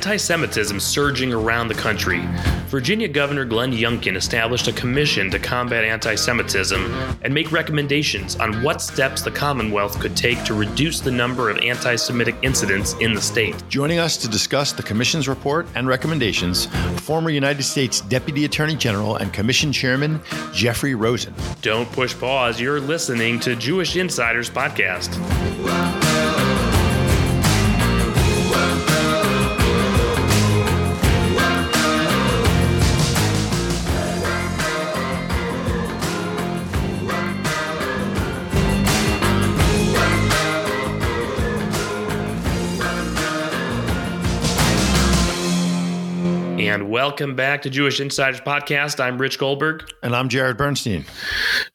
anti Semitism surging around the country, Virginia Governor Glenn Youngkin established a commission to combat anti Semitism and make recommendations on what steps the Commonwealth could take to reduce the number of anti Semitic incidents in the state. Joining us to discuss the Commission's report and recommendations, former United States Deputy Attorney General and Commission Chairman Jeffrey Rosen. Don't push pause. You're listening to Jewish Insiders Podcast. And welcome back to Jewish Insiders Podcast. I'm Rich Goldberg. And I'm Jarrod Bernstein.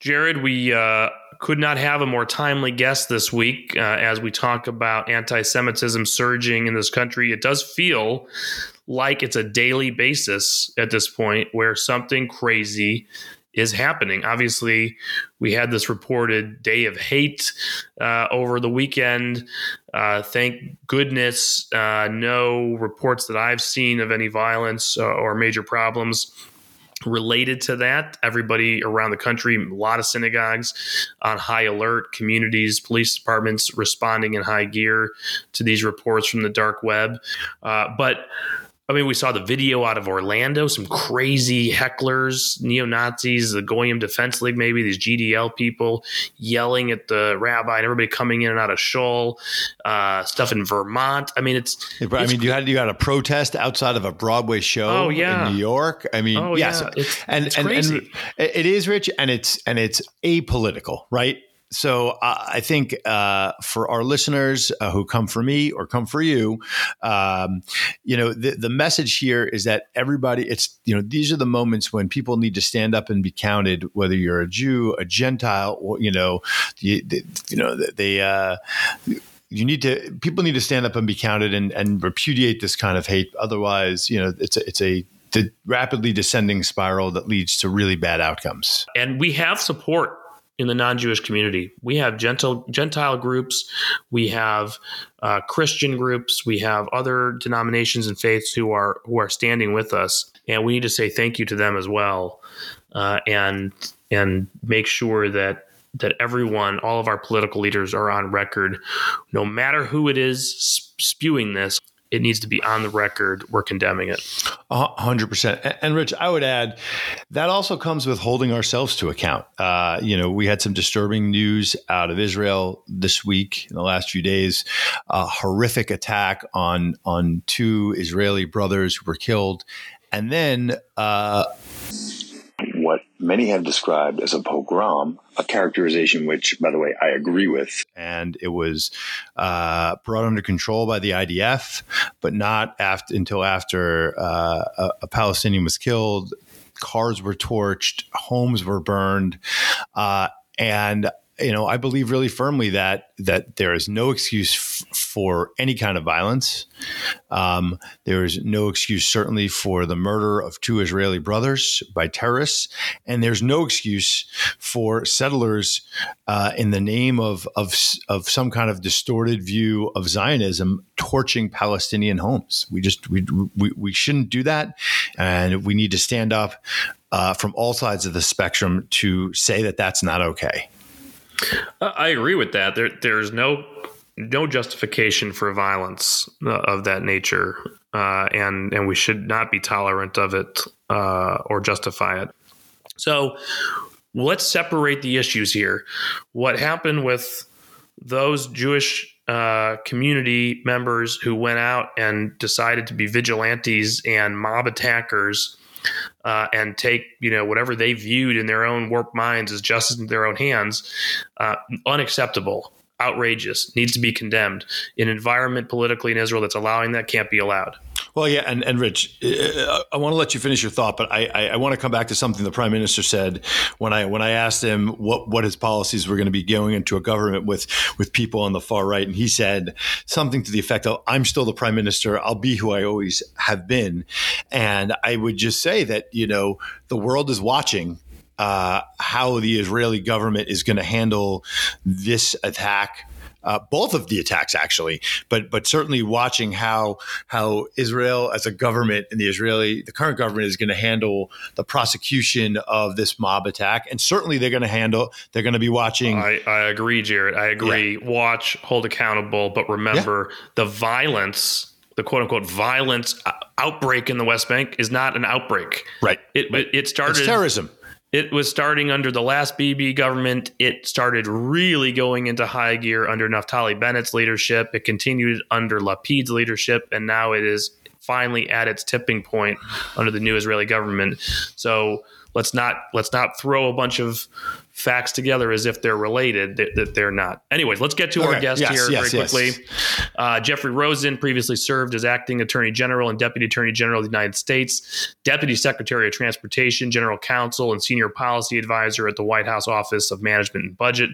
Jarrod, we uh, could not have a more timely guest this week uh, as we talk about anti Semitism surging in this country. It does feel like it's a daily basis at this point where something crazy is happening. Obviously, we had this reported day of hate uh, over the weekend. Uh, thank goodness, uh, no reports that I've seen of any violence uh, or major problems related to that. Everybody around the country, a lot of synagogues on high alert, communities, police departments responding in high gear to these reports from the dark web. Uh, but I mean, we saw the video out of Orlando, some crazy hecklers, neo Nazis, the Goyim Defense League, maybe these GDL people yelling at the rabbi and everybody coming in and out of shul. Uh, stuff in Vermont. I mean, it's. I it's mean, you had you had a protest outside of a Broadway show Oh, yeah. in New York. I mean, Oh, yes, yeah. And, it's and, crazy. and it is rich, and it's and it's apolitical, right? So I think uh, for our listeners uh, who come for me or come for you, um, you know, the, the message here is that everybody, it's you know, these are the moments when people need to stand up and be counted, whether you're a Jew, a Gentile, or you know, you, you know, they. Uh, you need to people need to stand up and be counted and, and repudiate this kind of hate otherwise you know it's a, it's a the rapidly descending spiral that leads to really bad outcomes and we have support in the non-Jewish community. We have gentle Gentile groups, we have uh, Christian groups, we have other denominations and faiths who are who are standing with us, and we need to say thank you to them as well, uh, and and make sure that that everyone, all of our political leaders, are on record, no matter who it is spewing this. It needs to be on the record. We're condemning it. Hundred percent. And- And Rich, I would add that also comes with holding ourselves to account. Uh, you know, we had some disturbing news out of Israel this week in the last few days. A horrific attack on on two Israeli brothers who were killed, and then uh, what many have described as a pogrom, a characterization which, by the way, I agree with. and it was uh, brought under control by the IDF, but not after, until after uh, a, a Palestinian was killed. Cars were torched, homes were burned, uh, and you know I believe really firmly that that there is no excuse f- for any kind of violence. Um, there is no excuse, certainly, for the murder of two Israeli brothers by terrorists, and there's no excuse for settlers uh, in the name of, of of some kind of distorted view of Zionism torching Palestinian homes. We just we we, we shouldn't do that, and we need to stand up uh, from all sides of the spectrum to say that that's not okay. Uh, I agree with that. There, there's no no justification for violence uh, of that nature, uh, and and we should not be tolerant of it uh, or justify it. So let's separate the issues here. What happened with those Jewish uh, community members who went out and decided to be vigilantes and mob attackers? Uh, and take you know whatever they viewed in their own warped minds as justice in their own hands, uh, unacceptable, outrageous, needs to be condemned. An environment politically in Israel that's allowing that can't be allowed. Well, yeah, and, and Rich, uh, I want to let you finish your thought, but I, I, I want to come back to something the Prime Minister said when I when I asked him what, what his policies were going to be going into a government with with people on the far right, and he said something to the effect of, "I'm still the Prime Minister. I'll be who I always have been," and I would just say that you know the world is watching uh, how the Israeli government is going to handle this attack uh, both of the attacks actually, but but certainly watching how how Israel as a government and the Israeli the current government is going to handle the prosecution of this mob attack, and certainly they're going to handle they're going to be watching. I, I agree, Jarrod. I agree. Yeah. Watch, hold accountable, but remember yeah. the violence the quote unquote violence outbreak in the West Bank is not an outbreak. Right. It, right. it started it's terrorism. It was starting under the last Bibi government. It started really going into high gear under Naftali Bennett's leadership. It continued under Lapid's leadership, and now it is finally at its tipping point under the new Israeli government. So let's not let's not throw a bunch of facts together as if they're related that, that they're not. Anyways, let's get to okay. our guest yes, here yes, very quickly. Yes. Uh, Jeffrey Rosen previously served as acting attorney general and deputy attorney general of the United States, deputy secretary of transportation, general counsel, and senior policy advisor at the White House Office of Management and Budget.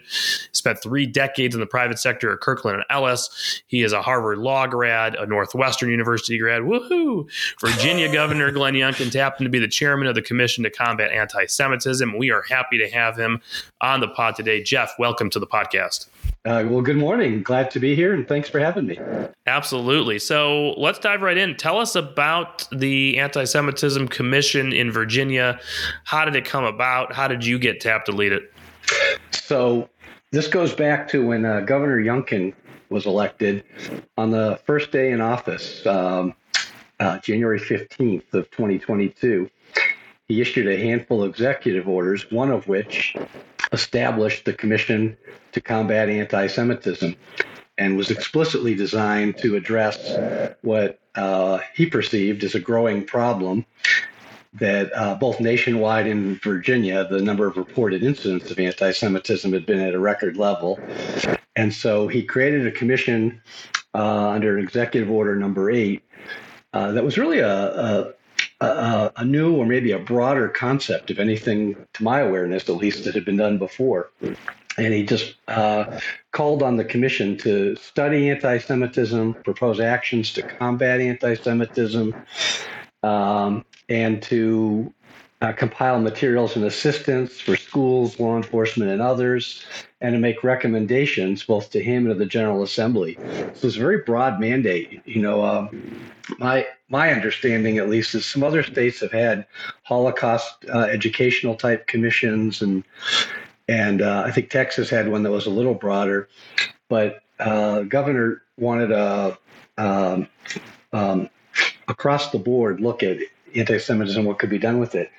Spent three decades in the private sector at Kirkland and Ellis. He is a Harvard Law grad, a Northwestern University grad. Woohoo! Virginia Governor Glenn Youngkin happened to be the chairman of the Commission to Combat Anti-Semitism. We are happy to have him on the pod today. Jeff, welcome to the podcast. Uh, well, good morning. Glad to be here, and thanks for having me. Absolutely. So let's dive right in. Tell us about the Anti Semitism Commission in Virginia. How did it come about? How did you get tapped to lead it? So this goes back to when uh, Governor Youngkin was elected on the first day in office, um, uh, January 15th of 2022 he issued a handful of executive orders, one of which established the Commission to Combat Anti Semitism and was explicitly designed to address what uh, he perceived as a growing problem that uh, both nationwide in Virginia, the number of reported incidents of anti Semitism had been at a record level. And so he created a commission uh, under Executive Order number eight uh, that was really a, a a, a, new or maybe a broader concept of anything, to my awareness at least, that had been done before. And he just uh, called on the commission to study anti Semitism, propose actions to combat anti Semitism, um, and to uh, compile materials and assistance for schools, law enforcement, and others, and to make recommendations both to him and to the General Assembly. So it's a very broad mandate. You know, uh, my my understanding, at least, is some other states have had Holocaust uh, educational type commissions, and and uh, I think Texas had one that was a little broader, but uh, governor wanted a um, um, across the board look at anti-Semitism, what could be done with it.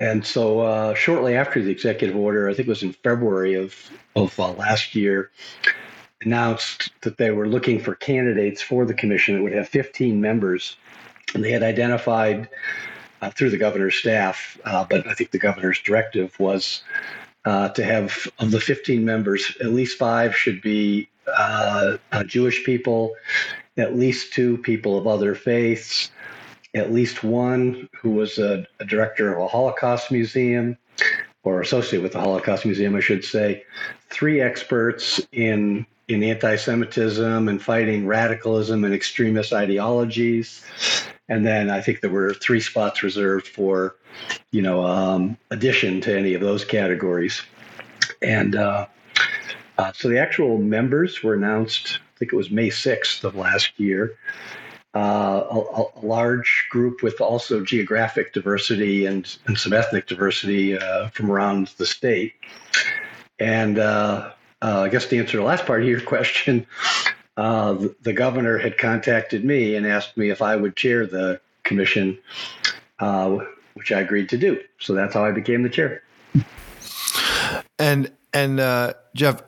And so, uh, shortly after the executive order, I think it was in February of of uh, last year, announced that they were looking for candidates for the commission that would have 15 members, and they had identified uh, through the governor's staff, uh, but I think the governor's directive was uh, to have of the 15 members, at least five should be uh, Jewish people, at least two people of other faiths at least one who was a, a director of a Holocaust museum or associate with the Holocaust Museum, I should say, three experts in in anti-Semitism and fighting radicalism and extremist ideologies, and then I think there were three spots reserved for, you know, um, addition to any of those categories, and uh, uh, so the actual members were announced. I think it was May sixth of last year, uh, a, a, large group with also geographic diversity and, and some ethnic diversity uh, from around the state. And uh, uh I guess to answer the last part of your question, uh, the, the, governor had contacted me and asked me if I would chair the commission, uh, which I agreed to do. So that's how I became the chair. And and Jeff,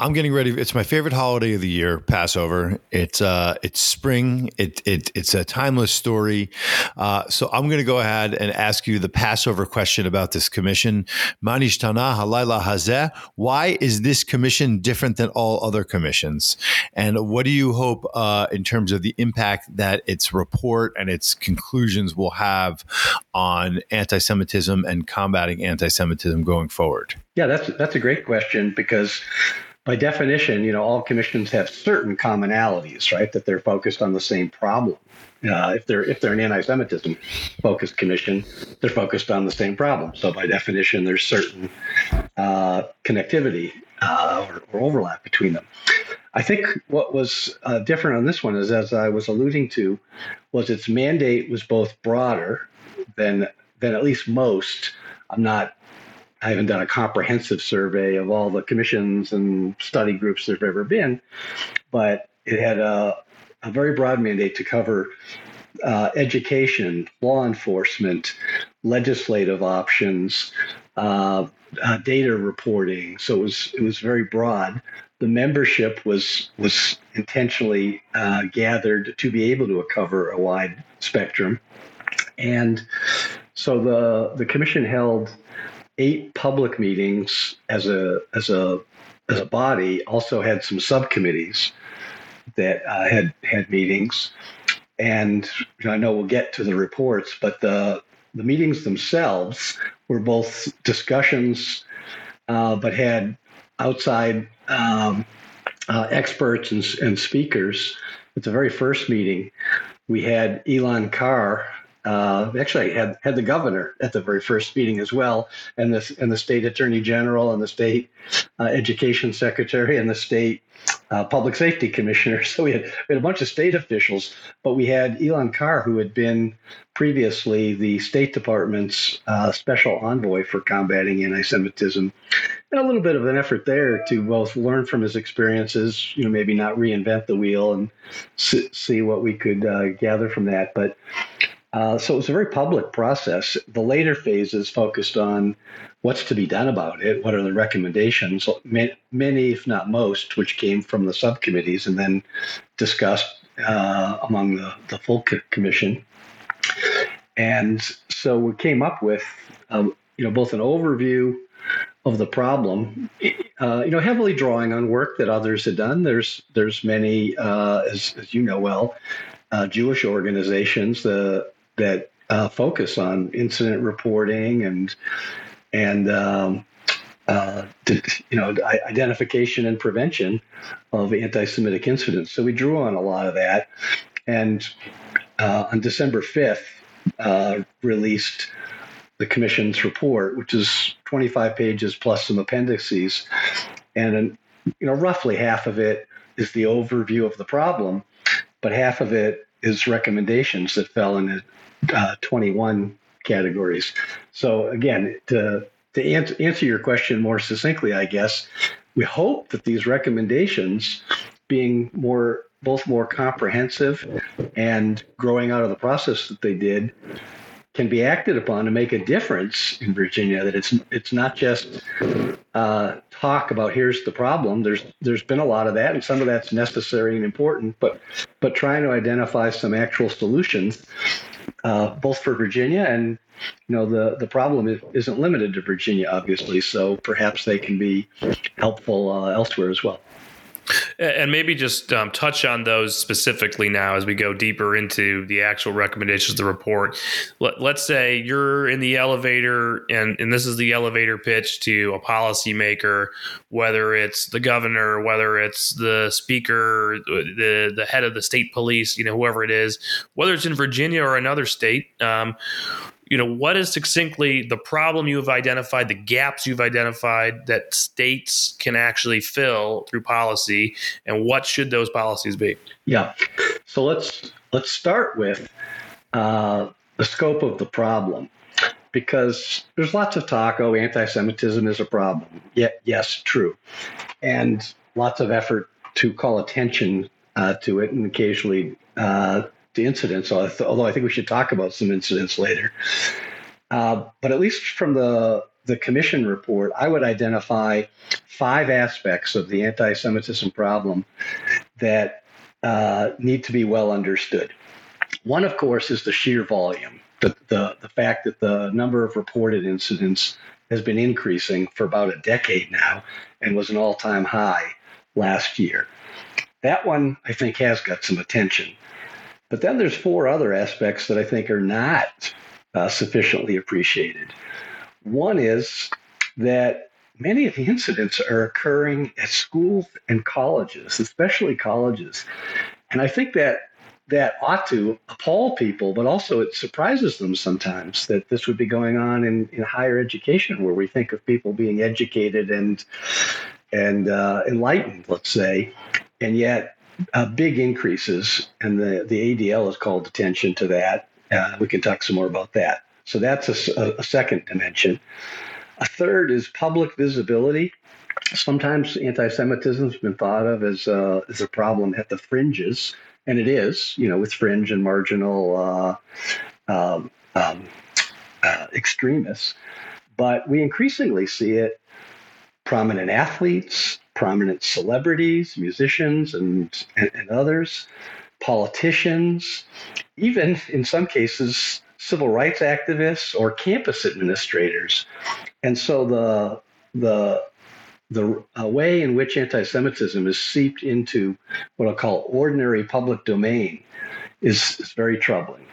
I'm getting ready. It's my favorite holiday of the year, Passover. It's uh, it's spring. It, it it's a timeless story. Uh, so I'm going to go ahead and ask you the Passover question about this commission. Manishtana halayla hazeh. Why is this commission different than all other commissions? And what do you hope uh, in terms of the impact that its report and its conclusions will have on anti-Semitism and combating anti-Semitism going forward? Yeah, that's that's a great question because by definition, you know, all commissions have certain commonalities, right? That they're focused on the same problem. Uh, if they're if they're an anti-Semitism focused commission, they're focused on the same problem. So by definition, there's certain uh, connectivity. uh, or, or, overlap between them. I think what was uh, different on this one is, as I was alluding to, was its mandate was both broader than than at least most. I'm not. I haven't done a comprehensive survey of all the commissions and study groups there've ever been, but it had a, a very broad mandate to cover uh, education, law enforcement, legislative options, uh, uh, data reporting. So it was it was very broad. The membership was was intentionally uh, gathered to be able to cover a wide spectrum, and so the the commission held eight public meetings as a as a as a body. Also had some subcommittees that uh, had had meetings, and I know we'll get to the reports, but the the meetings themselves were both discussions, uh, but had outside um, uh, experts and, and, speakers. At the very first meeting, we had Elan Carr. Uh, actually, had had the governor at the very first meeting as well, and the and the state attorney general and the state uh, education secretary and the state uh, public safety commissioner. So we had, we had a bunch of state officials, but we had Elan Carr, who had been previously the State Department's uh, special envoy for combating anti-Semitism, and a little bit of an effort there to both learn from his experiences, you know, maybe not reinvent the wheel and see what we could uh, gather from that, but. Uh, so it was a very public process. The later phases focused on what's to be done about it, what are the recommendations, many, if not most, which came from the subcommittees and then discussed uh, among the, the full commission. And so we came up with, um, you know, both an overview of the problem, uh, you know, heavily drawing on work that others had done. There's there's many, uh, as, as you know well, uh, Jewish organizations uh, that uh, focus on incident reporting and and um, uh, to, you know identification and prevention of anti-Semitic incidents. So we drew on a lot of that, and uh, on December fifth, uh, released the commission's report, which is 25 pages plus some appendices, and you know roughly half of it is the overview of the problem, but half of it is recommendations that fell into uh, 21 categories. So again, to to answer, answer your question more succinctly, I guess we hope that these recommendations, being more both more comprehensive and growing out of the process that they did, can be acted upon to make a difference in Virginia. That it's it's not just uh, talk about here's the problem. There's there's been a lot of that, and some of that's necessary and important. But but trying to identify some actual solutions uh, both for Virginia and you know the the problem isn't limited to Virginia, obviously. So perhaps they can be helpful uh, elsewhere as well. And maybe just um, touch on those specifically now as we go deeper into the actual recommendations of the report. Let, us say you're in the elevator, and, and this is the elevator pitch to a policymaker, whether it's the governor, whether it's the speaker, the, the head of the state police, you know, whoever it is, whether it's in Virginia or another state. Um, you know what is succinctly the problem you have identified the gaps you've identified that states can actually fill through policy and what should those policies be? Yeah. So let's let's start with uh, the scope of the problem because there's lots of talk oh anti-semitism is a problem. Yeah, yes true. And lots of effort to call attention uh, to it and occasionally uh, the incidents, although I think we should talk about some incidents later. Uh, but at least from the the commission report, I would identify five aspects of the anti-Semitism problem that uh, need to be well understood. One, of course, is the sheer volume, the, the, the fact that the number of reported incidents has been increasing for about a decade now and was an all-time high last year. That one, I think, has got some attention. But then there's four other aspects that I think are not uh, sufficiently appreciated. One is that many of the incidents are occurring at schools and colleges, especially colleges. And I think that that ought to appall people, but also it surprises them sometimes that this would be going on in, in higher education, where we think of people being educated and and uh, enlightened, let's say, and yet uh, big increases, and the, the ADL has called attention to that. Uh, we can talk some more about that. So that's a, a, second dimension. A third is public visibility. Sometimes anti-Semitism has been thought of as a, as a problem at the fringes, and it is, you know, with fringe and marginal uh, um, um, uh, extremists. But we increasingly see it prominent athletes, prominent celebrities, musicians, and, and, and others, politicians, even in some cases, civil rights activists or campus administrators. And so the the the uh, way in which anti-Semitism is seeped into what I'll call ordinary public domain is, is very troubling.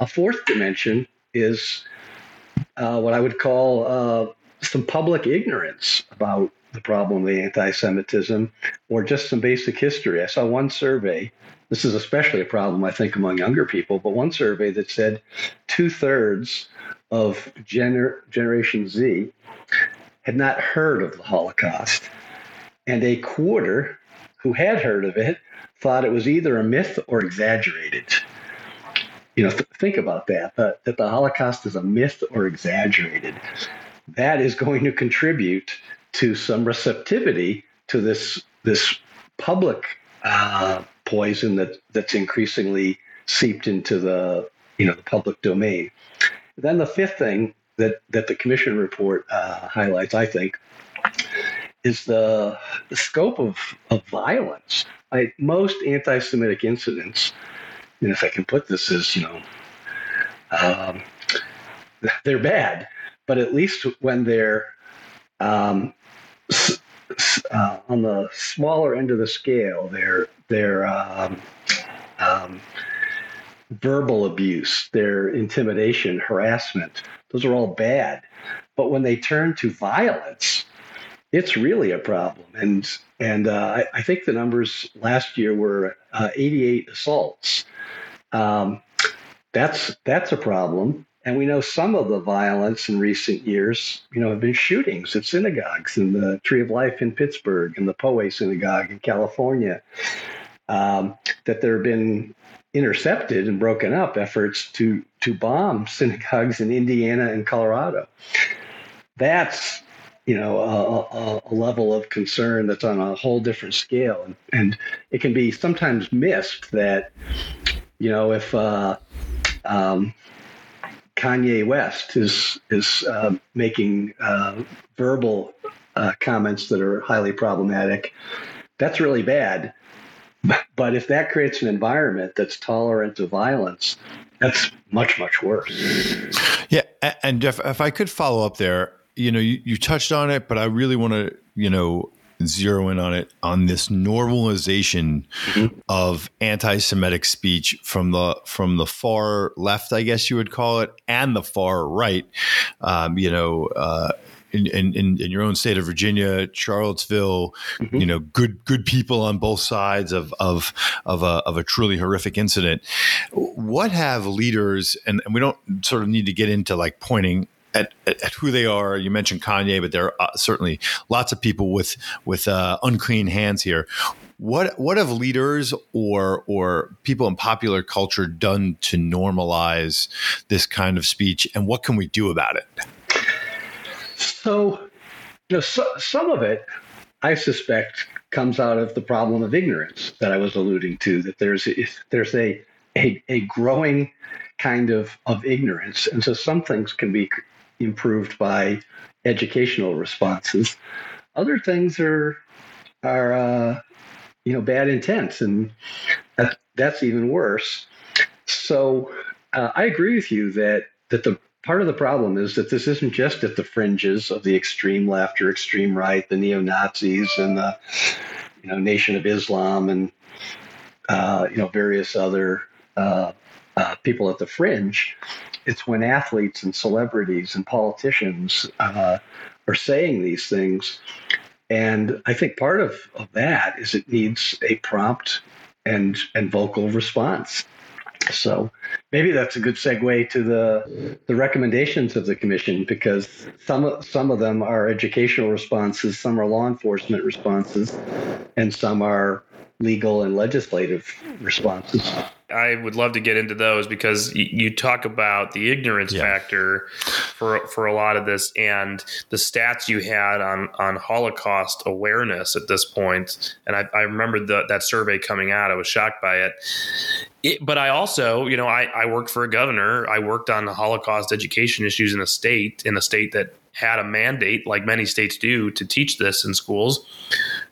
A fourth dimension is uh, what I would call uh, some public ignorance about the problem of the anti-Semitism, or just some basic history. I saw one survey. This is especially a problem, I think, among younger people. But one survey that said two thirds of gener- Generation Z had not heard of the Holocaust, and a quarter who had heard of it thought it was either a myth or exaggerated. You know, th- think about that, that that the Holocaust is a myth or exaggerated. That is going to contribute to some receptivity to this this public uh, poison that that's increasingly seeped into the you know the public domain. Then the fifth thing that that the commission report uh, highlights, I think, is the the scope of of violence. Most anti-Semitic incidents, and if I can put this as you know, um, they're bad, but at least when they're um, uh, on the smaller end of the scale, their their um, um, verbal abuse, their intimidation, harassment, those are all bad. But when they turn to violence, it's really a problem. And and uh, I, I, think the numbers last year were uh, 88 assaults. Um, that's that's a problem. And we know some of the violence in recent years, you know, have been shootings at synagogues in the Tree of Life in Pittsburgh and the Poway Synagogue in California. Um, that there have been intercepted and broken up efforts to to bomb synagogues in Indiana and Colorado. That's you know a, a, level of concern that's on a whole different scale, and, and it can be sometimes missed that you know if uh, um, Kanye West is is uh, making uh, verbal uh, comments that are highly problematic. That's really bad. But if that creates an environment that's tolerant of violence, that's much much worse. Yeah, and Jeff, if I could follow up there, you know, you, you touched on it, but I really want to, you know, zero in on it on this normalization mm-hmm. of anti-Semitic speech from the from the far left, I guess you would call it, and the far right. Um, you know. Uh, in, in, in your own state of Virginia, Charlottesville, mm-hmm. you know, good good people on both sides of of of a, of a truly horrific incident. What have leaders, and, and we don't sort of need to get into like pointing at, at, who they are. You mentioned Kanye, but there are uh, certainly lots of people with with uh, unclean hands here. What what have leaders or or people in popular culture done to normalize this kind of speech, and what can we do about it? So, you know, so, some of it, I suspect, comes out of the problem of ignorance that I was alluding to. That there's there's a a, a growing kind of of ignorance, and so some things can be improved by educational responses. Other things are are uh, you know bad intent, and that, that's even worse. So uh, I agree with you that that the part of the problem is that this isn't just at the fringes of the extreme left or extreme right, the neo Nazis and the you know Nation of Islam and uh, you know various other uh, uh, people at the fringe. It's when athletes and celebrities and politicians uh, are saying these things. And I think part of, of that is it needs a prompt and, and vocal response. So maybe that's a good segue to the the recommendations of the commission because some some of them are educational responses, some are law enforcement responses, and some are legal and legislative responses. I would love to get into those because you talk about the ignorance yeah. factor for for a lot of this, and the stats you had on on Holocaust awareness at this point. And I, I remember the, that survey coming out. I was shocked by it. it. But I also, you know, I, I worked for a governor. I worked on the Holocaust education issues in a state in a state that had a mandate, like many states do, to teach this in schools.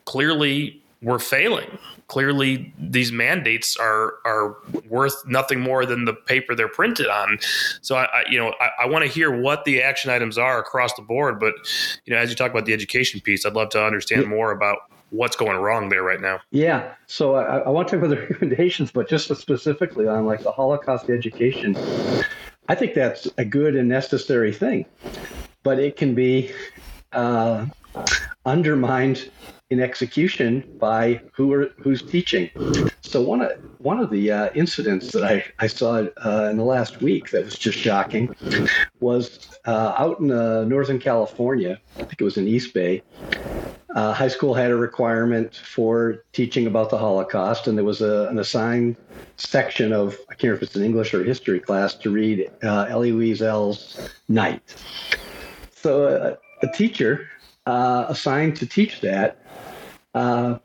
Clearly, we're failing clearly these mandates are are worth nothing more than the paper they're printed on. So I, I you know I, I want to hear what the action items are across the board. But you know, as you talk about the education piece, I'd love to understand more about what's going wrong there right now. Yeah. So I, I want to talk about the recommendations, but just specifically on like the Holocaust education, I think that's a good and necessary thing, but it can be uh, undermined in execution by who are who's teaching. So one of one of the uh, incidents that I I saw uh, in the last week that was just shocking was uh, out in uh, Northern California. I think it was in East Bay. Uh, high school had a requirement for teaching about the Holocaust, and there was a, an assigned section of I can't remember if it's an English or history class to read uh, Elie Wiesel's Night. So a teacher assigned to teach that uh,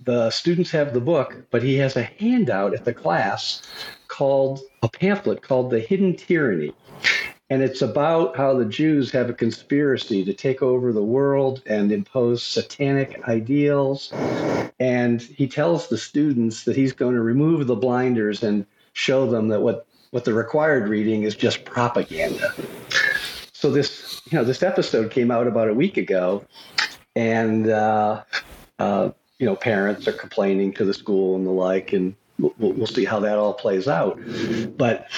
the students have the book, but he has a handout at the class called a pamphlet called The Hidden Tyranny. And it's about how the Jews have a conspiracy to take over the world and impose satanic ideals. And he tells the students that he's going to remove the blinders and show them that what, what the required reading is just propaganda. So this, you know, this episode came out about a week ago, and uh, uh, you know parents are complaining to the school and the like, and we'll, we'll see how that all plays out. But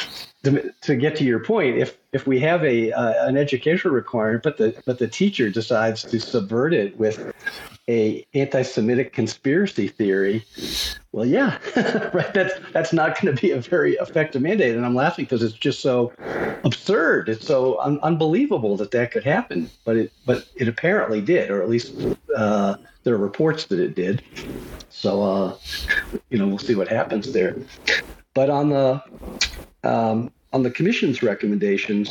to, to, get to your point, if if we have a uh, an educational requirement, but the but the teacher decides to subvert it with a anti-Semitic conspiracy theory, well, yeah, right. That's that's not going to be a very effective mandate. And I'm laughing because it's just so absurd. It's so un- unbelievable that that could happen. But it but it apparently did, or at least uh, there are reports that it did. So uh, you know, we'll see what happens there. But on the um, on the commission's recommendations,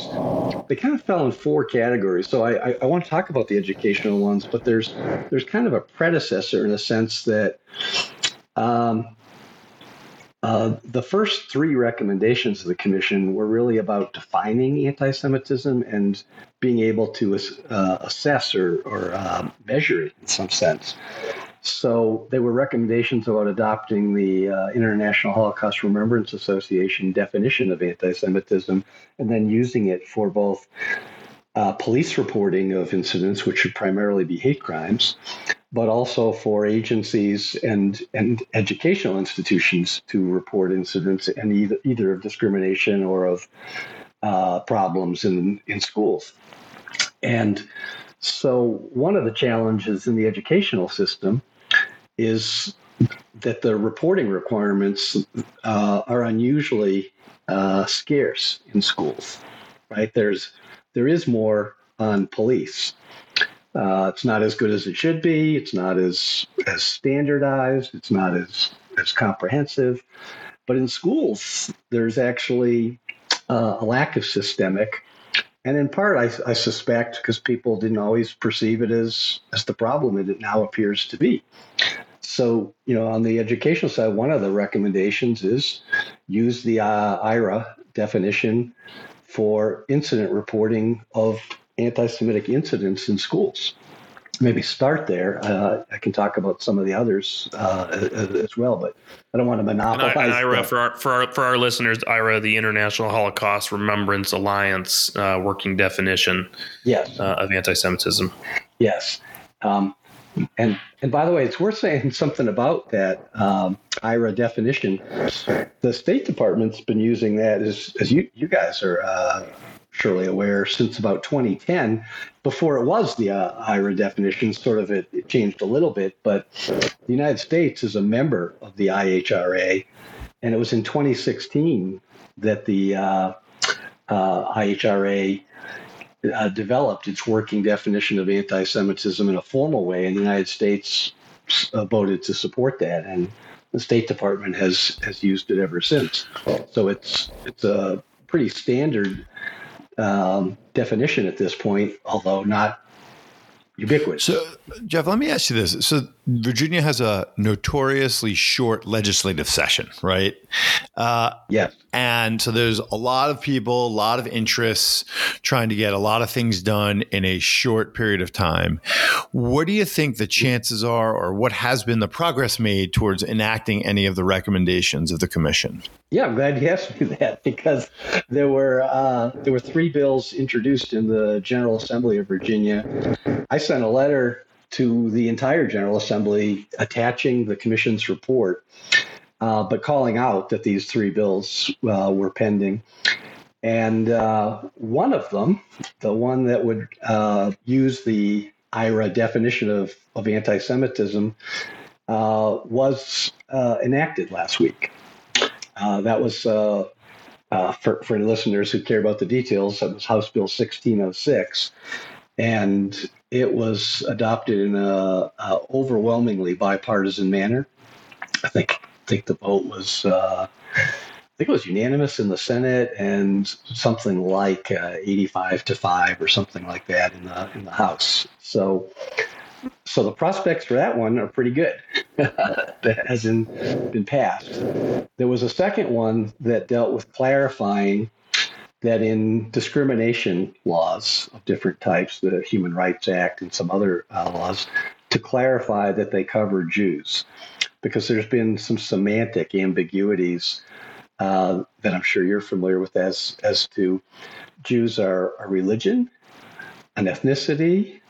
they kind of fell in four categories. So I, I, I, want to talk about the educational ones, but there's there's kind of a predecessor in a sense that um, uh, the first three recommendations of the commission were really about defining anti-Semitism and being able to uh, assess or, or uh, measure it in some sense. So there were recommendations about adopting the uh, International Holocaust Remembrance Association definition of anti Semitism and then using it for both uh, police reporting of incidents, which should primarily be hate crimes, but also for agencies and, and educational institutions to report incidents and either, either of discrimination or of uh, problems in, in schools. And so, one of the challenges in the educational system is that the reporting requirements uh, are unusually uh, scarce in schools. Right? There's there is more on police. Uh, it's not as good as it should be. It's not as as standardized. It's not as as comprehensive. But in schools, there's actually uh, a lack of systemic and in part, I, I suspect because people didn't always perceive it as as the problem that it now appears to be. So, you know, on the educational side, one of the recommendations is use the uh, IHRA definition for incident reporting of anti-Semitic incidents in schools maybe start there. Uh, I can talk about some of the others uh, as well, but I don't want to monopolize. And, I, and IHRA for our for our for our listeners, IHRA, the International Holocaust Remembrance Alliance, uh, working definition, yes, uh, of anti-Semitism. Yes, um, and and by the way, it's worth saying something about that um, IHRA definition. The State Department's been using that as as you you guys are uh, surely aware, since about 2010. Before it was the uh, IHRA definition, sort of it, it, changed a little bit, but the United States is a member of the IHRA. and it was in 2016 that the uh, uh, IHRA uh, developed its working definition of anti-Semitism in a formal way, and the United States uh, voted to support that, and the State Department has has used it ever since. So it's it's a pretty standard um, definition at this point, although not ubiquitous. So, Jeff, let me ask you this. So, Virginia has a notoriously short legislative session, right? Uh, yes. And so there's a lot of people, a lot of interests trying to get a lot of things done in a short period of time. What do you think the chances are, or what has been the progress made towards enacting any of the recommendations of the commission? Yeah, I'm glad you asked me that because there were uh, there were three bills introduced in the General Assembly of Virginia. I sent a letter to the entire General Assembly attaching the Commission's report, uh, but calling out that these three bills uh, were pending. And uh, one of them, the one that would uh, use the IHRA definition of, of anti Semitism, uh, was uh, enacted last week. that was. for, for listeners who care about the details, that was House Bill 1606 and it was adopted in a, a overwhelmingly bipartisan manner. I think I think the vote was uh, I think it was unanimous in the Senate and something like uh, 85 to five or something like that in the in the House. So. So the prospects for that one are pretty good. that hasn't been passed. There was a second one that dealt with clarifying that in discrimination laws of different types, the Human Rights Act and some other uh, laws, to clarify that they cover Jews, because there's been some semantic ambiguities uh, that I'm sure you're familiar with as as to Jews are a religion, an ethnicity,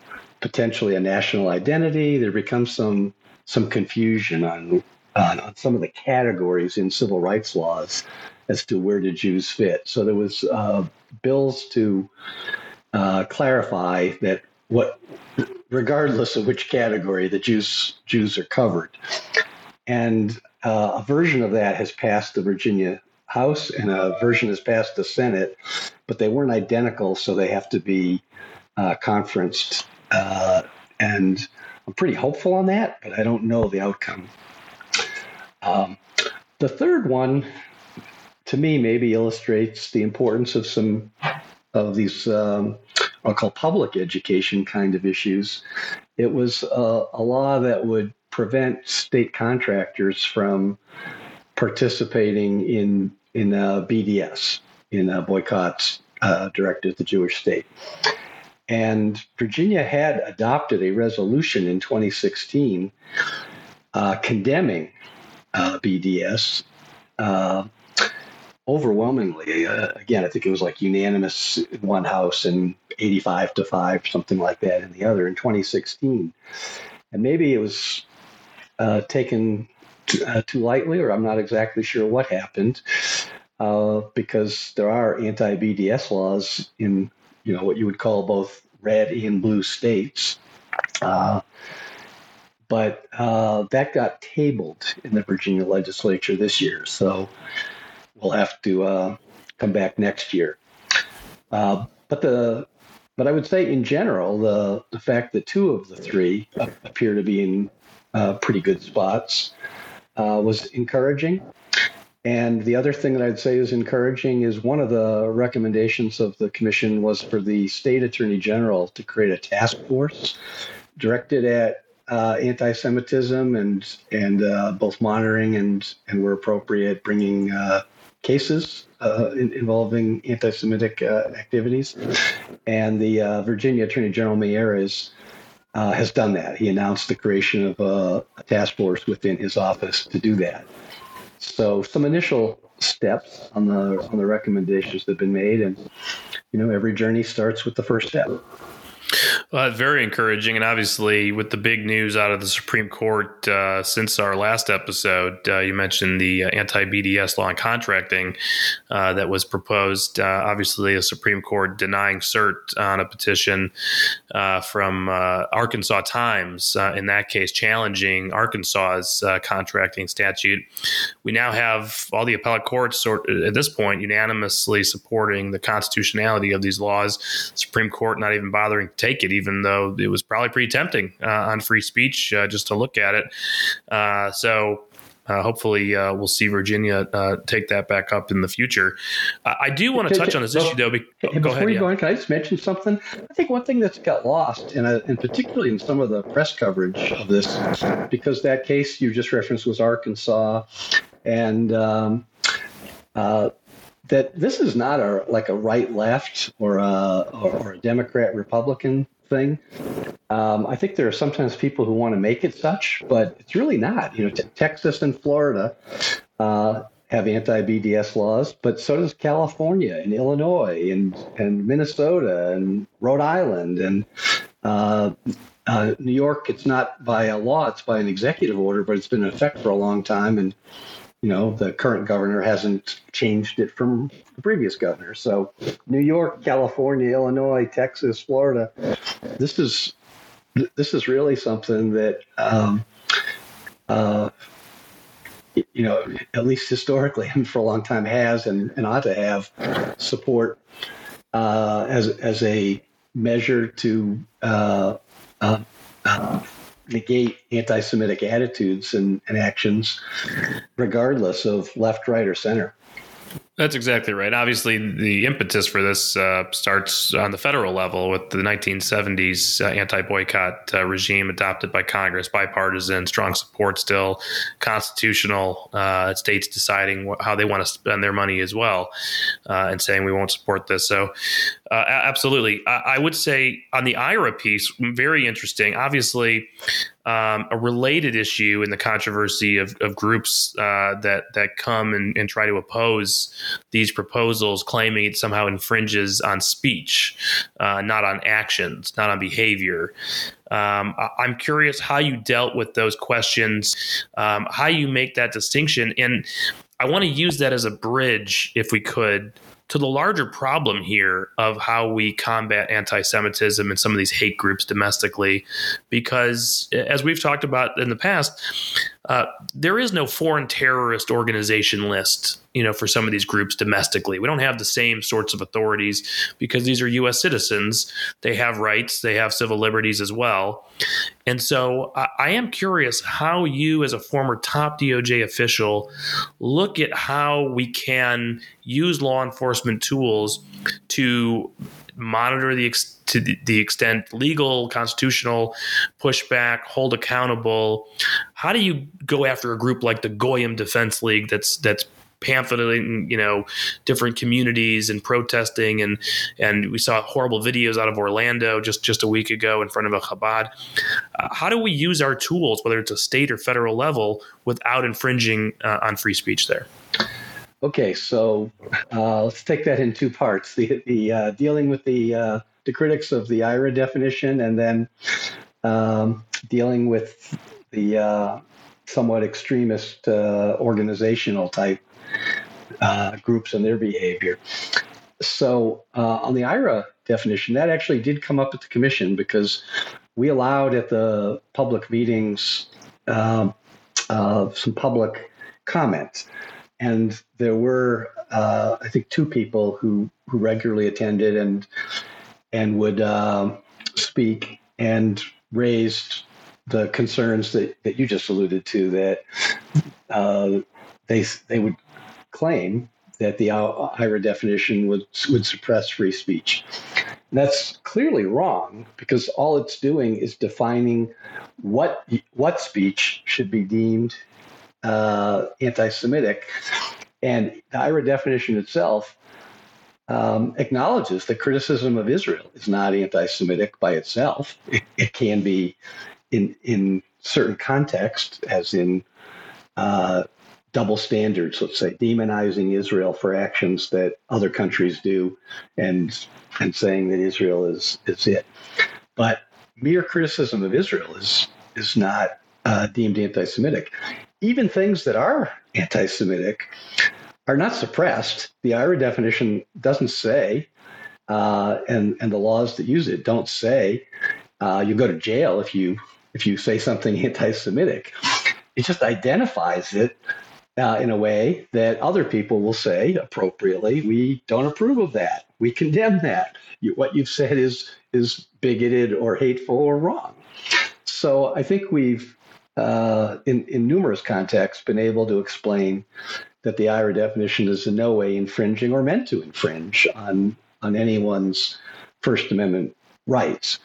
potentially a national identity. There becomes some some confusion on on some of the categories in civil rights laws as to where the Jews fit. So there was uh, bills to uh, clarify that what, regardless of which category, the Jews Jews are covered, and uh, a version of that has passed the Virginia House, and a version has passed the Senate, but they weren't identical, so they have to be uh, conferenced. Uh, and I'm pretty hopeful on that, but I don't know the outcome. Um, the third one to me maybe illustrates the importance of some of these um, I'll call public education kind of issues. It was a, a law that would prevent state contractors from participating in in uh, BDS in uh, boycotts uh, directed at the Jewish state. And Virginia had adopted a resolution in 2016 uh, condemning uh, BDS uh, overwhelmingly, uh, again, I think it was like unanimous in one house and 85 to 5, something like that in the other in 2016. And maybe it was uh, taken t- uh, too lightly, or I'm not exactly sure what happened, uh, because there are anti BDS laws in you know what you would call both red and blue states. Uh, but uh, that got tabled in the Virginia legislature this year. So will have to uh, come back next year. Uh, but the but I would say in general the the fact that two of the three appear to be in uh, pretty good spots uh, was encouraging. And the other thing that I'd say is encouraging is one of the recommendations of the commission was for the state attorney general to create a task force directed at uh, anti-Semitism and and uh, both monitoring and and where appropriate, bringing uh, cases uh, in, involving anti-Semitic uh, activities, and the uh, Virginia Attorney General Miyares uh, has done that. He announced the creation of a, a, task force within his office to do that. So some initial steps on the on the recommendations that have been made, and you know every journey starts with the first step. Well, very encouraging, and obviously, with the big news out of the Supreme Court uh, since our last episode, uh, you mentioned the uh, anti-BDS law and contracting uh, that was proposed. Uh, obviously, the Supreme Court denying cert on a petition uh, from Arkansas Times. in that case, challenging Arkansas's contracting statute. We now have all the appellate courts, sort at this point, unanimously supporting the constitutionality of these laws. Supreme Court not even bothering to take it even though it was probably pretty tempting uh, on free speech uh, just to look at it. Uh, so uh, hopefully, uh, we'll see Virginia uh, take that back up in the future. I do want to touch on this issue, though. Be- hey, go before ahead, you yeah. go in, can I just mention something? I think one thing that's got lost, and, and particularly in some of the press coverage of this, because that case you just referenced was Arkansas, and um, uh, that this is not a like a right left or a or a Democrat Republican thing. Um, I think there are sometimes people who want to make it such, but it's really not. You know, t- Texas and Florida uh, have anti-BDS laws, but so does California and Illinois and and Minnesota and Rhode Island and uh, uh, New York. It's not by a law; it's by an executive order, but it's been in effect for a long time and you know, the current governor hasn't changed it from the previous governor. So, New York, California, Illinois, Texas, Florida, this is this is really something that, um, uh, you know, at least historically and for a long time has and, and ought to have support uh, as as a measure to. Uh, negate anti-Semitic attitudes and, and actions, regardless of left, right, or center. That's exactly right. Obviously, the impetus for this uh, starts on the federal level with the 1970s uh, anti boycott uh, regime adopted by Congress, bipartisan, strong support still, constitutional, uh, states deciding wh- how they want to spend their money as well, uh, and saying we won't support this. So, uh, absolutely. I-, I would say on the IHRA piece, very interesting. Obviously, um, a related issue in the controversy of, of groups uh, that that come and, and, try to oppose these proposals, claiming it somehow infringes on speech, uh, not on actions, not on behavior. Um, I, am curious how you dealt with those questions, um, how you make that distinction, and I want to use that as a bridge, if we could, to the larger problem here of how we combat anti Semitism and some of these hate groups domestically. Because, as we've talked about in the past, uh, there is no foreign terrorist organization list, you know, for some of these groups domestically. We don't have the same sorts of authorities because these are U.S. citizens. They have rights, they have civil liberties as well. And so I, I am curious how you, as a former top DOJ official, look at how we can use law enforcement tools to monitor the ex- to the extent legal, constitutional pushback, hold accountable. How do you go after a group like the Goyim Defense League that's that's pamphleting, you know, different communities and protesting, and and we saw horrible videos out of Orlando just just a week ago in front of a Chabad. Uh, how do we use our tools, whether it's a state or federal level, without infringing uh, on free speech there? Okay, so uh, let's take that in two parts: the the uh, dealing with the uh, the critics of the IHRA definition, and then um, dealing with the uh, somewhat extremist uh, organizational type uh, groups and their behavior. So on the IHRA definition, that actually did come up at the commission because we allowed at the public meetings um, some public comments and there were uh, I think two people who who regularly attended and and would uh, speak and raised the concerns that, that you just alluded to that uh, they they would claim that the IHRA definition would would suppress free speech. That's clearly wrong because all it's doing is defining what what speech should be deemed uh, anti-Semitic, and the IHRA definition itself um, acknowledges that criticism of Israel is not anti-Semitic by itself. It, can be in in certain contexts, as in uh, double standards. Let's say demonizing Israel for actions that other countries do, and and saying that Israel is is it. but mere criticism of Israel is is not uh, deemed anti-Semitic. Even things that are anti-Semitic are not suppressed. The IHRA definition doesn't say, uh, and and the laws that use it don't say uh, you go to jail if you if you say something anti-Semitic. It just identifies it uh, in a way that other people will say appropriately, we don't approve of that. We condemn that. You, what you've said is is bigoted or hateful or wrong. So I think we've, uh, in in numerous contexts, been able to explain that the IHRA definition is in no way infringing or meant to infringe on on anyone's First Amendment rights.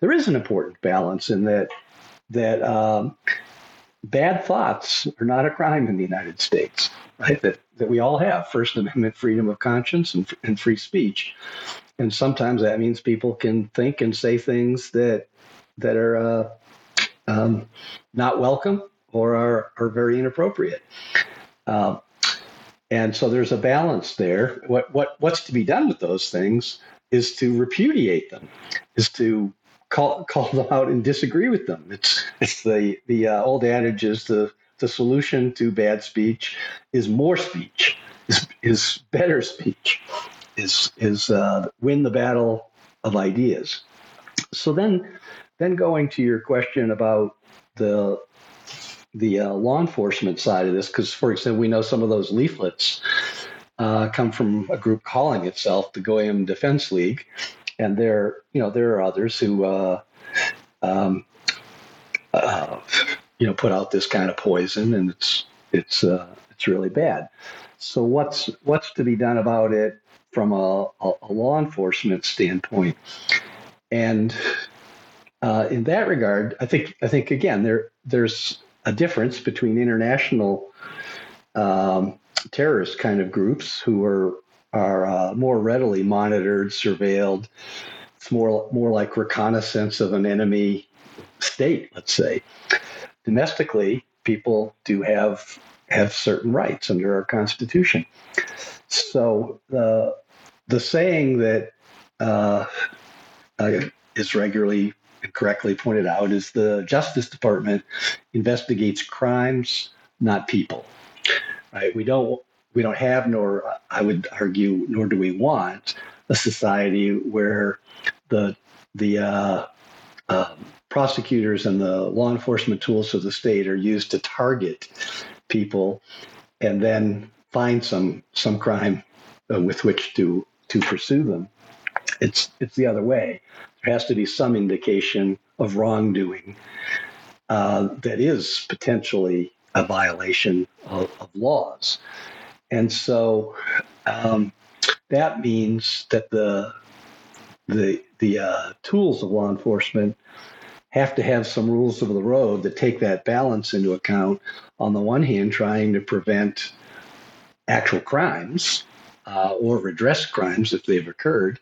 There is an important balance in that that um, bad thoughts are not a crime in the United States, right? That, that we all have First Amendment freedom of conscience and, and free speech. And sometimes that means people can think and say things that that are uh, um, not welcome or are, are very inappropriate. Uh, and so there's a balance there. What, what, what's to be done with those things is to repudiate them, is to call call them out and disagree with them. It's it's the the uh, old adage is the the solution to bad speech is more speech, is is better speech, is is uh, win the battle of ideas. So then then going to your question about the the uh, law enforcement side of this, because for example, we know some of those leaflets uh, come from a group calling itself the Goyim Defense League, and there, you know, there are others who, uh, um, uh, you know, put out this kind of poison, and it's it's uh, it's really bad. So what's what's to be done about it from a, a, a law enforcement standpoint? And uh, in that regard, I think I think again there there's a difference between international um, terrorist kind of groups who are are uh, more readily monitored, surveilled. It's more more like reconnaissance of an enemy state, let's say. Domestically, people do have have certain rights under our constitution. So the the saying that uh, uh, is regularly correctly pointed out is the Justice Department investigates crimes, not people. Right? We don't we don't have, nor I would argue, nor do we want a society where the the uh, uh, prosecutors and the law enforcement tools of the state are used to target people and then find some some crime uh, with which to to pursue them. It's it's the other way. There has to be some indication of wrongdoing uh, that is potentially a violation of, of laws. And so um, that means that the the the uh, tools of law enforcement have to have some rules of the road that take that balance into account. On the one hand, trying to prevent actual crimes uh, or redress crimes if they've occurred,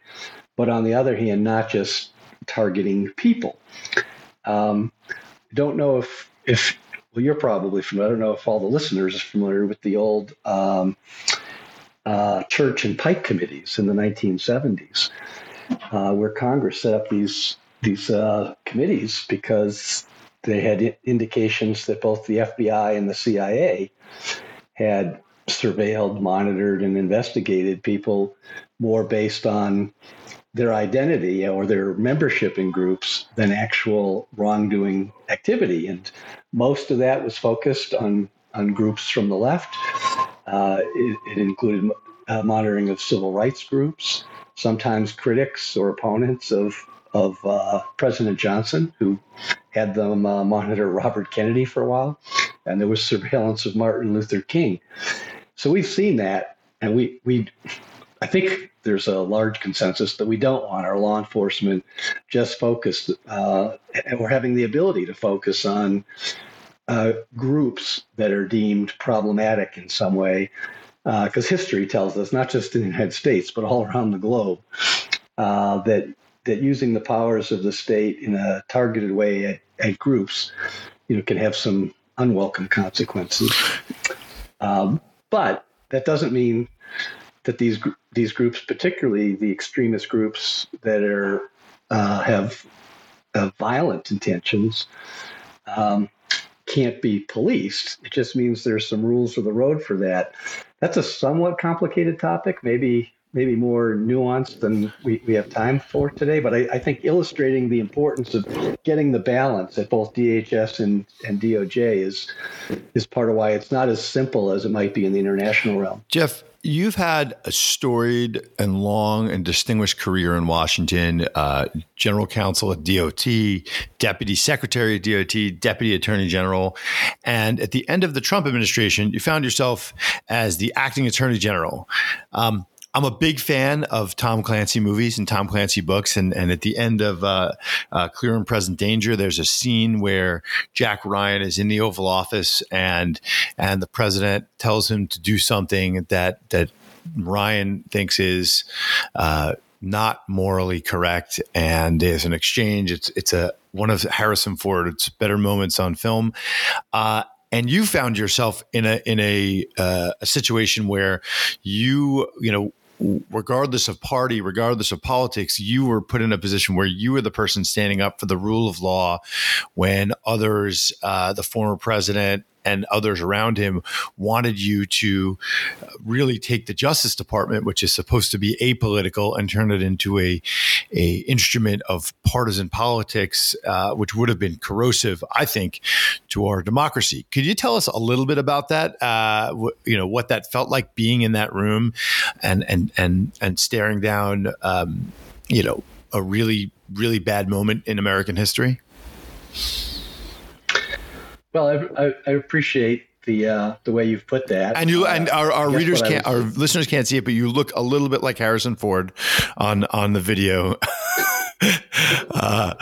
but on the other hand, not just targeting people. Um, don't know if if well, you're probably familiar. I don't know if all the listeners are familiar with the old um, uh, Church and Pike committees in the 1970s, uh, where Congress set up these these uh, committees because they had indications that both the FBI and the CIA had surveilled, monitored, and investigated people more based on their identity or their membership in groups than actual wrongdoing activity. And most of that was focused on, on groups from the left. Uh, it, it, included uh, monitoring of civil rights groups, sometimes critics or opponents of, of uh, President Johnson, who had them uh, monitor Robert Kennedy for a while. And there was surveillance of Martin Luther King. So we've seen that. And we, we I think there's a large consensus that we don't want our law enforcement just focused, uh, and we're having the ability to focus on uh, groups that are deemed problematic in some way. Because uh, history tells us, not just in the United States, but all around the globe, uh, that that using the powers of the state in a targeted way at, at groups, you know, can have some unwelcome consequences. Um, but that doesn't mean that these these groups, particularly the extremist groups that are uh, have uh, violent intentions um, can't be policed. It just means there's some rules of the road for that. That's a somewhat complicated topic, maybe maybe more nuanced than we, we have time for today. But I, I think illustrating the importance of getting the balance at both DHS and, and DOJ is is part of why it's not as simple as it might be in the international realm. Jeff, You've had a storied and long and distinguished career in Washington, uh, general counsel at DOT, deputy secretary at DOT, deputy attorney general. And at the end of the Trump administration, you found yourself as the acting attorney general. Um, I'm a big fan of Tom Clancy movies and Tom Clancy books. And, and at the end of uh, uh, Clear and Present Danger, there's a scene where Jack Ryan is in the Oval Office and and the president tells him to do something that that Ryan thinks is uh, not morally correct. And there's an exchange. It's it's a one of Harrison Ford's better moments on film. Uh, and you found yourself in a in a uh, a situation where you you know regardless of party, regardless of politics, you were put in a position where you were the person standing up for the rule of law when others, uh, the former president, and others around him wanted you to really take the Justice Department, which is supposed to be apolitical, and turn it into a a instrument of partisan politics, uh, which would have been corrosive, I think, to our democracy. Could you tell us a little bit about that? Uh, you know what that felt like being in that room, and and and and staring down, um, you know, a really really bad moment in American history. Well, I, I, appreciate the uh, the way you've put that. And you uh, and our, our readers can't, our listeners can't see it, but you look a little bit like Harrison Ford on on the video. uh,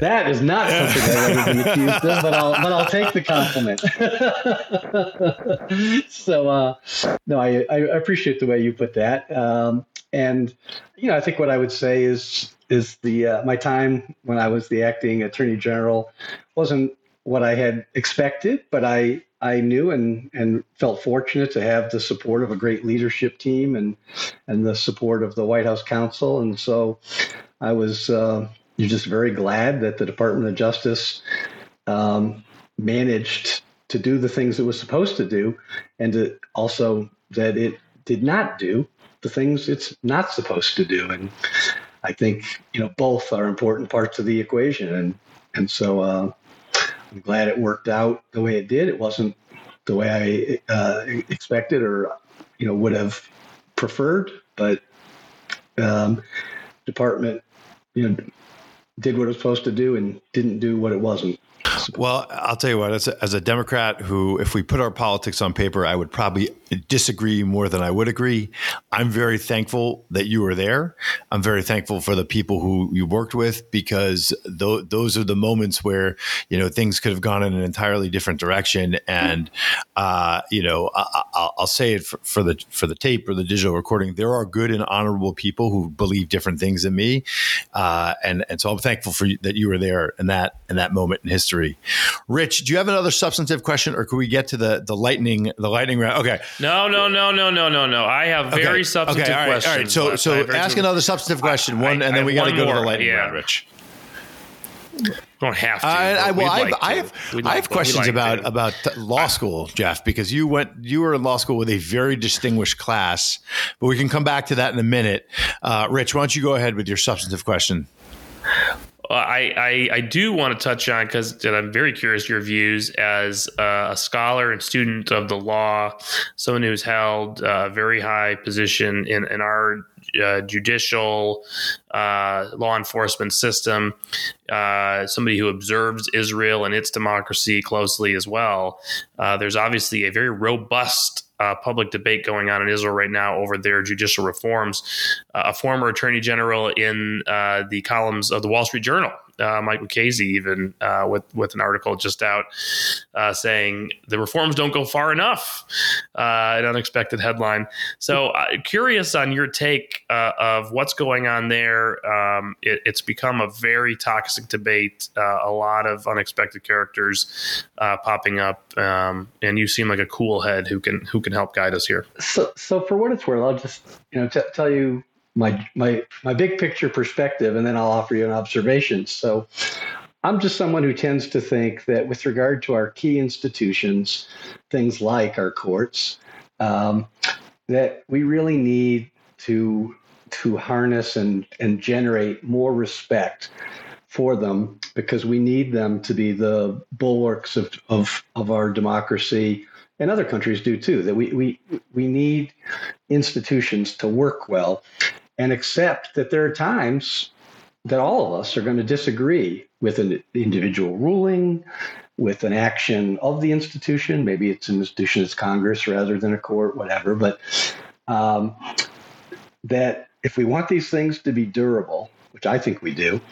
that is not something I've ever been accused of, but I'll but I'll take the compliment. so uh, no, I, I appreciate the way you put that, um, and you know I think what I would say is is the uh, my time when I was the acting attorney general wasn't what I had expected, but I I knew and and felt fortunate to have the support of a great leadership team and and the support of the White House counsel, and so I was uh, just very glad that the Department of Justice um, managed to do the things it was supposed to do, and to also that it did not do the things it's not supposed to do, and I think you know both are important parts of the equation, and and so. Uh, I'm glad it worked out the way it did. It wasn't the way I uh, expected or you know would have preferred, but um, department you know did what it was supposed to do and didn't do what it wasn't. Well, I'll tell you what, as a, as a Democrat who, if we put our politics on paper, I would probably disagree more than I would agree. I'm very thankful that you were there. I'm very thankful for the people who you worked with because th- those are the moments where, you know, things could have gone in an entirely different direction. And, uh, you know, I, will say it for, for, the, for the tape or the digital recording. There are good and honorable people who believe different things than me. Uh, and, and so I'm thankful for you, that you were there in that, in that moment in history. Rich, do you have another substantive question or can we get to the, the lightning, the lightning round? Okay. No, no, no, no, no, no, no. I have very okay. substantive okay, all right, questions. All right, so so ask another substantive question, one, I, and then we got to go more. to the lightning yeah. round, Rich. Don't have to. Uh, I, well, I, like I, have, I have questions like about to. about law school, Jeff, because you went you were in law school with a very distinguished class, but we can come back to that in a minute. Uh, Rich, why don't you go ahead with your substantive question? I, I, I do want to touch on because I'm very curious your views as a scholar and student of the law, someone who's held a very high position in, in our uh, judicial uh, law enforcement system, uh, somebody who observes Israel and its democracy closely as well. Uh, there's obviously a very robust uh, public debate going on in Israel right now over their judicial reforms. Uh, a former attorney general in uh, the columns of the Wall Street Journal uh, Mike Mukasey even uh, with with an article just out uh, saying the reforms don't go far enough. Uh, an unexpected headline. So uh, curious on your take of what's going on there. Um, it, it's become a very toxic debate. a lot of unexpected characters popping up, um, and you seem like a cool head who can who can help guide us here. So, so for what it's worth, I'll just you know t- tell you my my my big picture perspective, and then I'll offer you an observation. So, I'm just someone who tends to think that with regard to our key institutions, things like our courts, um, that we really need to to harness and and generate more respect for them because we need them to be the bulwarks of of, of our democracy and other countries do too that we, we we need institutions to work well and accept that there are times that all of us are going to disagree with an individual ruling, with an action of the institution. Maybe it's an institution as Congress rather than a court, whatever. But um, that if we want these things to be durable, which I think we do,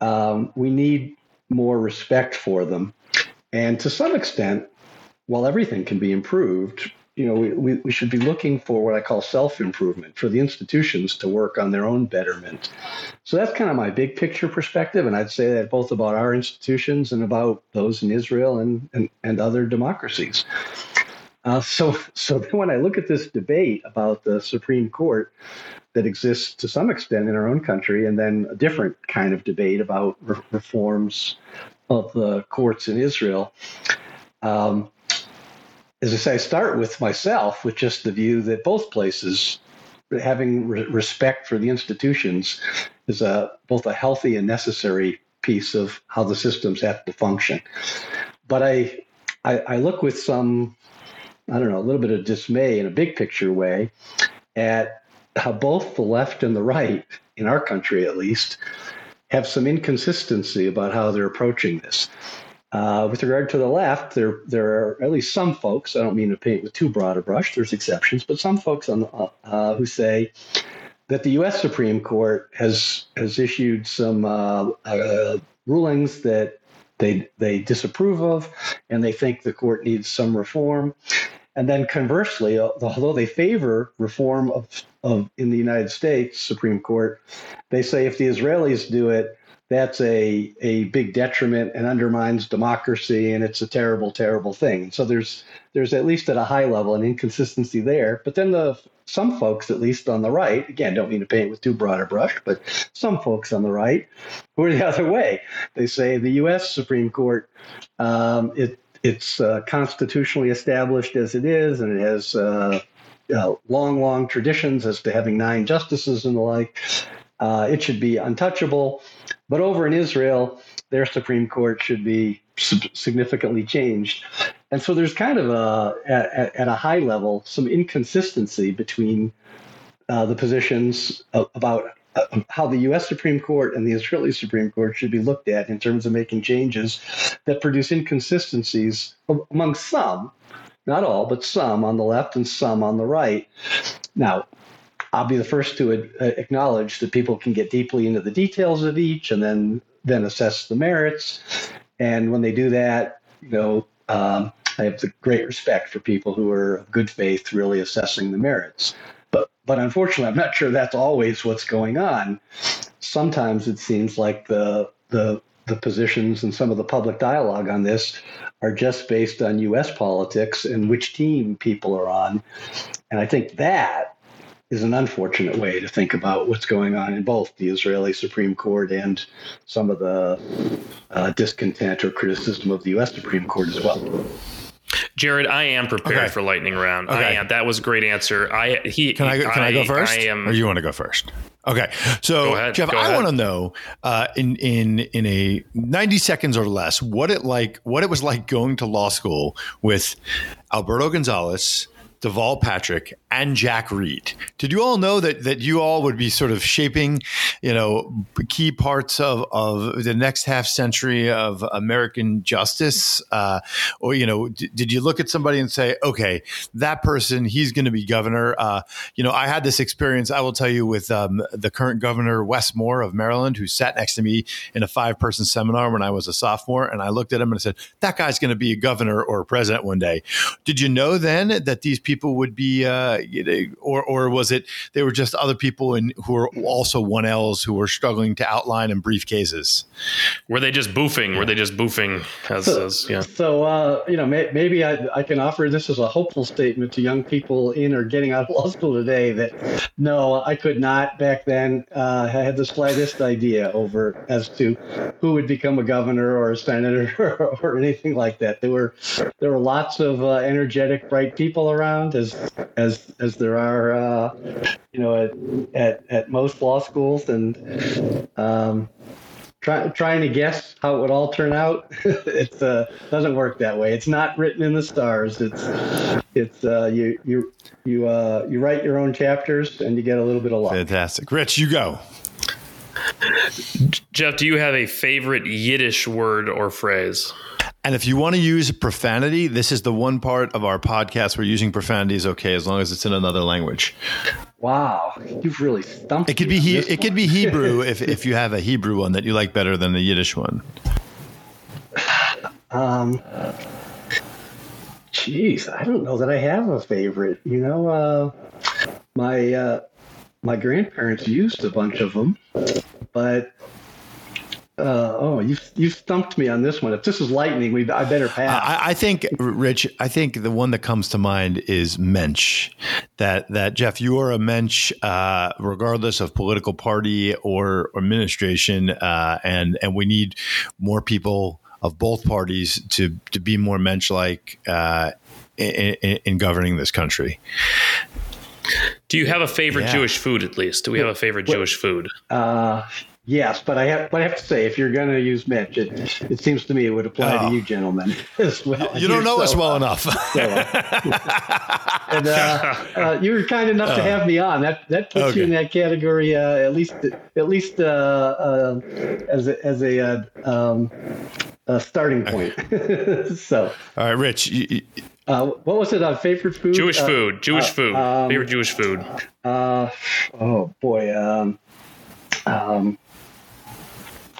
um, we need more respect for them. And to some extent, while everything can be improved, you know, we, we should be looking for what I call self improvement for the institutions to work on their own betterment. So that's kind of my big picture perspective. And I'd say that both about our institutions and about those in Israel and, and, and other democracies. Uh, so, so then when I look at this debate about the Supreme Court that exists to some extent in our own country, and then a different kind of debate about re- reforms of the courts in Israel, um, as I say, I start with myself with just the view that both places, having re- respect for the institutions, is a both a healthy and necessary piece of how the systems have to function. But I, I, I look with some, I don't know, a little bit of dismay in a big picture way at how both the left and the right, in our country at least, have some inconsistency about how they're approaching this. Uh, with regard to the left, there there are at least some folks. I don't mean to paint with too broad a brush. There's exceptions, but some folks on the, uh, uh who say that the U.S. Supreme Court has has issued some uh, uh, rulings that they they disapprove of, and they think the court needs some reform. And then conversely, although they favor reform of, of in the United States Supreme Court, they say if the Israelis do it, that's a a big detriment and undermines democracy and it's a terrible terrible thing. So there's there's at least at a high level an inconsistency there. But then the some folks at least on the right again don't mean to paint with too broad a brush but some folks on the right who are the other way. They say the US Supreme Court um, it it's uh, constitutionally established as it is and it has uh, uh, long long traditions as to having nine justices and the like. Uh, it should be untouchable. But over in Israel, their Supreme Court should be significantly changed. And so there's kind of a, at, at a high level, some inconsistency between uh, the positions about uh, how the U.S. Supreme Court and the Israeli Supreme Court should be looked at in terms of making changes that produce inconsistencies among some, not all, but some on the left and some on the right. Now, I'll be the first to uh, acknowledge that people can get deeply into the details of each and then then assess the merits. And when they do that, you know, um, I have the great respect for people who are of good faith, really assessing the merits. But but unfortunately, I'm not sure that's always what's going on. Sometimes it seems like the the the positions and some of the public dialogue on this are just based on U.S. politics and which team people are on. And I think that is an unfortunate way to think about what's going on in both the Israeli Supreme Court and some of the uh, discontent or criticism of the U.S. Supreme Court as well. Jarrod, I am prepared okay. for lightning round. Okay. I am. That was a great answer. I he can I can I, I go first? I am, or you want to go first? Okay, so ahead, Jeff, I want to know uh, in in in a ninety seconds or less what it like what it was like going to law school with Alberto Gonzales, Deval Patrick, and Jack Reed. Did you all know that that you all would be sort of shaping, you know, key parts of, of the next half century of American justice? Uh, or you know, d- did you look at somebody and say, okay, that person, he's going to be governor? Uh, you know, I had this experience. I will tell you with um, the current governor Wes Moore of Maryland, who sat next to me in a five person seminar when I was a sophomore, and I looked at him and I said, that guy's going to be a governor or a president one day. Did you know then that these people people would be, uh, or or was it they were just other people in, who were also one Ls who were struggling to outline in briefcases? Were they just boofing? Were they just boofing? As, So, as yeah. so uh, you know, may, maybe I, I can offer this as a hopeful statement to young people in or getting out of law school today that no, I could not back then uh, had the slightest idea over as to who would become a governor or a senator or, or anything like that. There were there were lots of uh, energetic, bright people around, as as as there are, uh, you know, at, at at most law schools, and um, try, trying to guess how it would all turn out it uh, doesn't work that way it's not written in the stars it's it's uh, you you you uh, you write your own chapters and you get a little bit of luck Fantastic, Rich. You go. Jeff, do you have a favorite Yiddish word or phrase? And if you want to use profanity, this is the one part of our podcast where using profanity is okay as long as it's in another language. wow you've really stumped It could be he- it could be Hebrew if, if you have a Hebrew one that you like better than the Yiddish one. Um, Jeez, I don't know that I have a favorite. You know, uh, my uh, my grandparents used a bunch of them, but uh, oh, you you stumped me on this one. If this is lightning, we I better pass. I, I think, Rich. I think the one that comes to mind is Mensch. That that Jeff, you are a Mensch, uh, regardless of political party or, or administration, uh, and and we need more people of both parties to to be more Mensch-like uh, in, in, in governing this country. Do you have a favorite Yeah. Jewish food at least? Do we have a favorite Jewish food? Uh, yes, but I have but I have to say, if you're going to use Mensch, it, it seems to me it would apply Oh. to you gentlemen as well. You don't know You're us so- well enough. so, uh, and uh, uh, you were kind enough to have me on. That that puts Oh. Okay. you in that category uh, at least at least uh, uh, as a, as a, uh, um, a starting point. so, All right, Rich. You, you- uh, what was it on favorite food? Jewish Uh, food. Jewish uh, food. um, favorite Jewish food. Uh, oh boy. Um, um,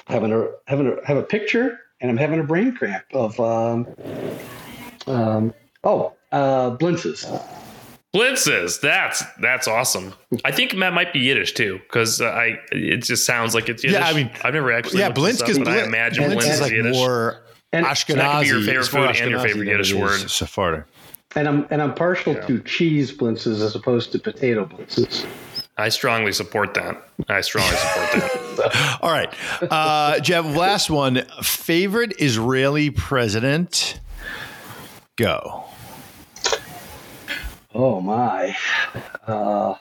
having a having a have a picture, and I'm having a brain cramp of um, um, oh uh, blintzes. Blintzes. That's that's awesome. I think that might be Yiddish too, because uh, I it just sounds like it's Yiddish. Yeah, I mean- I've never actually. yeah, looked this Blintz up, because but I imagine and- Blintz Blintz is is like Yiddish. more And- Ashkenazi. That could be your favorite It's more food and your Ashkenazi favorite Yiddish word. Sephardic. And I'm and I'm partial to cheese blintzes as opposed to potato blintzes. I strongly support that. I strongly support that. All right, uh, Jeff. Last one. Favorite Israeli president. Go. Oh my. Uh,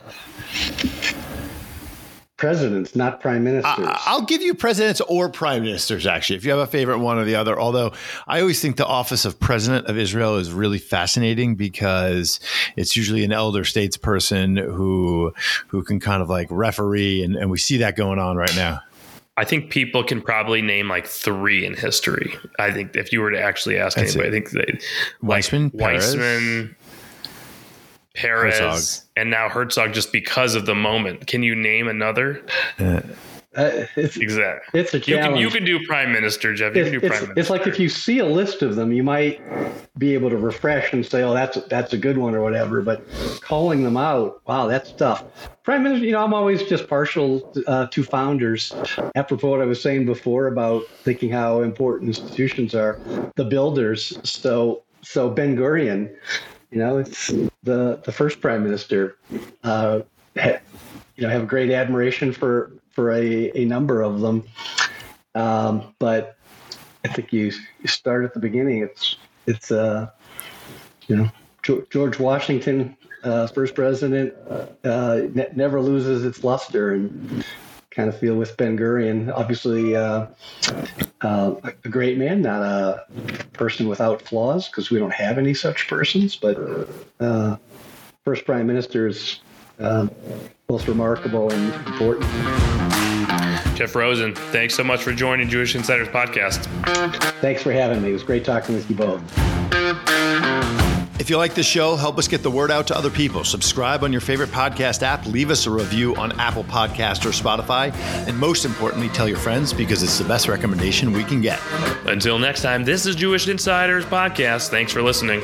presidents, not prime ministers. I- I'll give you presidents or prime ministers, actually, if you have a favorite one or the other. Although I always think the office of president of Israel is really fascinating because it's usually an elder statesperson who who can kind of like referee, and, and we see that going on right now. I think people can probably name like three in history. I think if you were to actually ask That's anybody, I think they, Weizmann, like Peres. Weizmann, Peres, Herzog. and now Herzog just because of the moment. Can you name another? Uh, it's, Exactly. it's a You can challenge. you can do prime minister, Jeff. You it's, can do it's, prime minister. it's like if you see a list of them, you might be able to refresh and say, "Oh, that's that's a good one" or whatever. But calling them out, wow, that's tough. Prime minister, you know, I'm always just partial uh, to founders. Apropos what I was saying before about thinking how important institutions are, the builders. So so Ben Gurion, you know, it's the the first prime minister. Uh, ha- you know, I have great admiration for for a, a number of them. Um, but I think you, you start at the beginning. It's it's uh, you know George Washington, uh, first president, uh, ne- never loses its luster, and kind of feel with Ben Gurion. Obviously, uh, uh, a great man, not a person without flaws, because we don't have any such persons. But uh, first prime minister is uh, both remarkable and important. Jeff Rosen, thanks so much for joining Jewish Insiders podcast. Thanks for having me. It was great talking with you both. If you like the show, help us get the word out to other people. Subscribe on your favorite podcast app, leave us a review on Apple Podcast or Spotify, and most importantly, tell your friends because it's the best recommendation we can get. Until next time, this is Jewish Insiders podcast. Thanks for listening.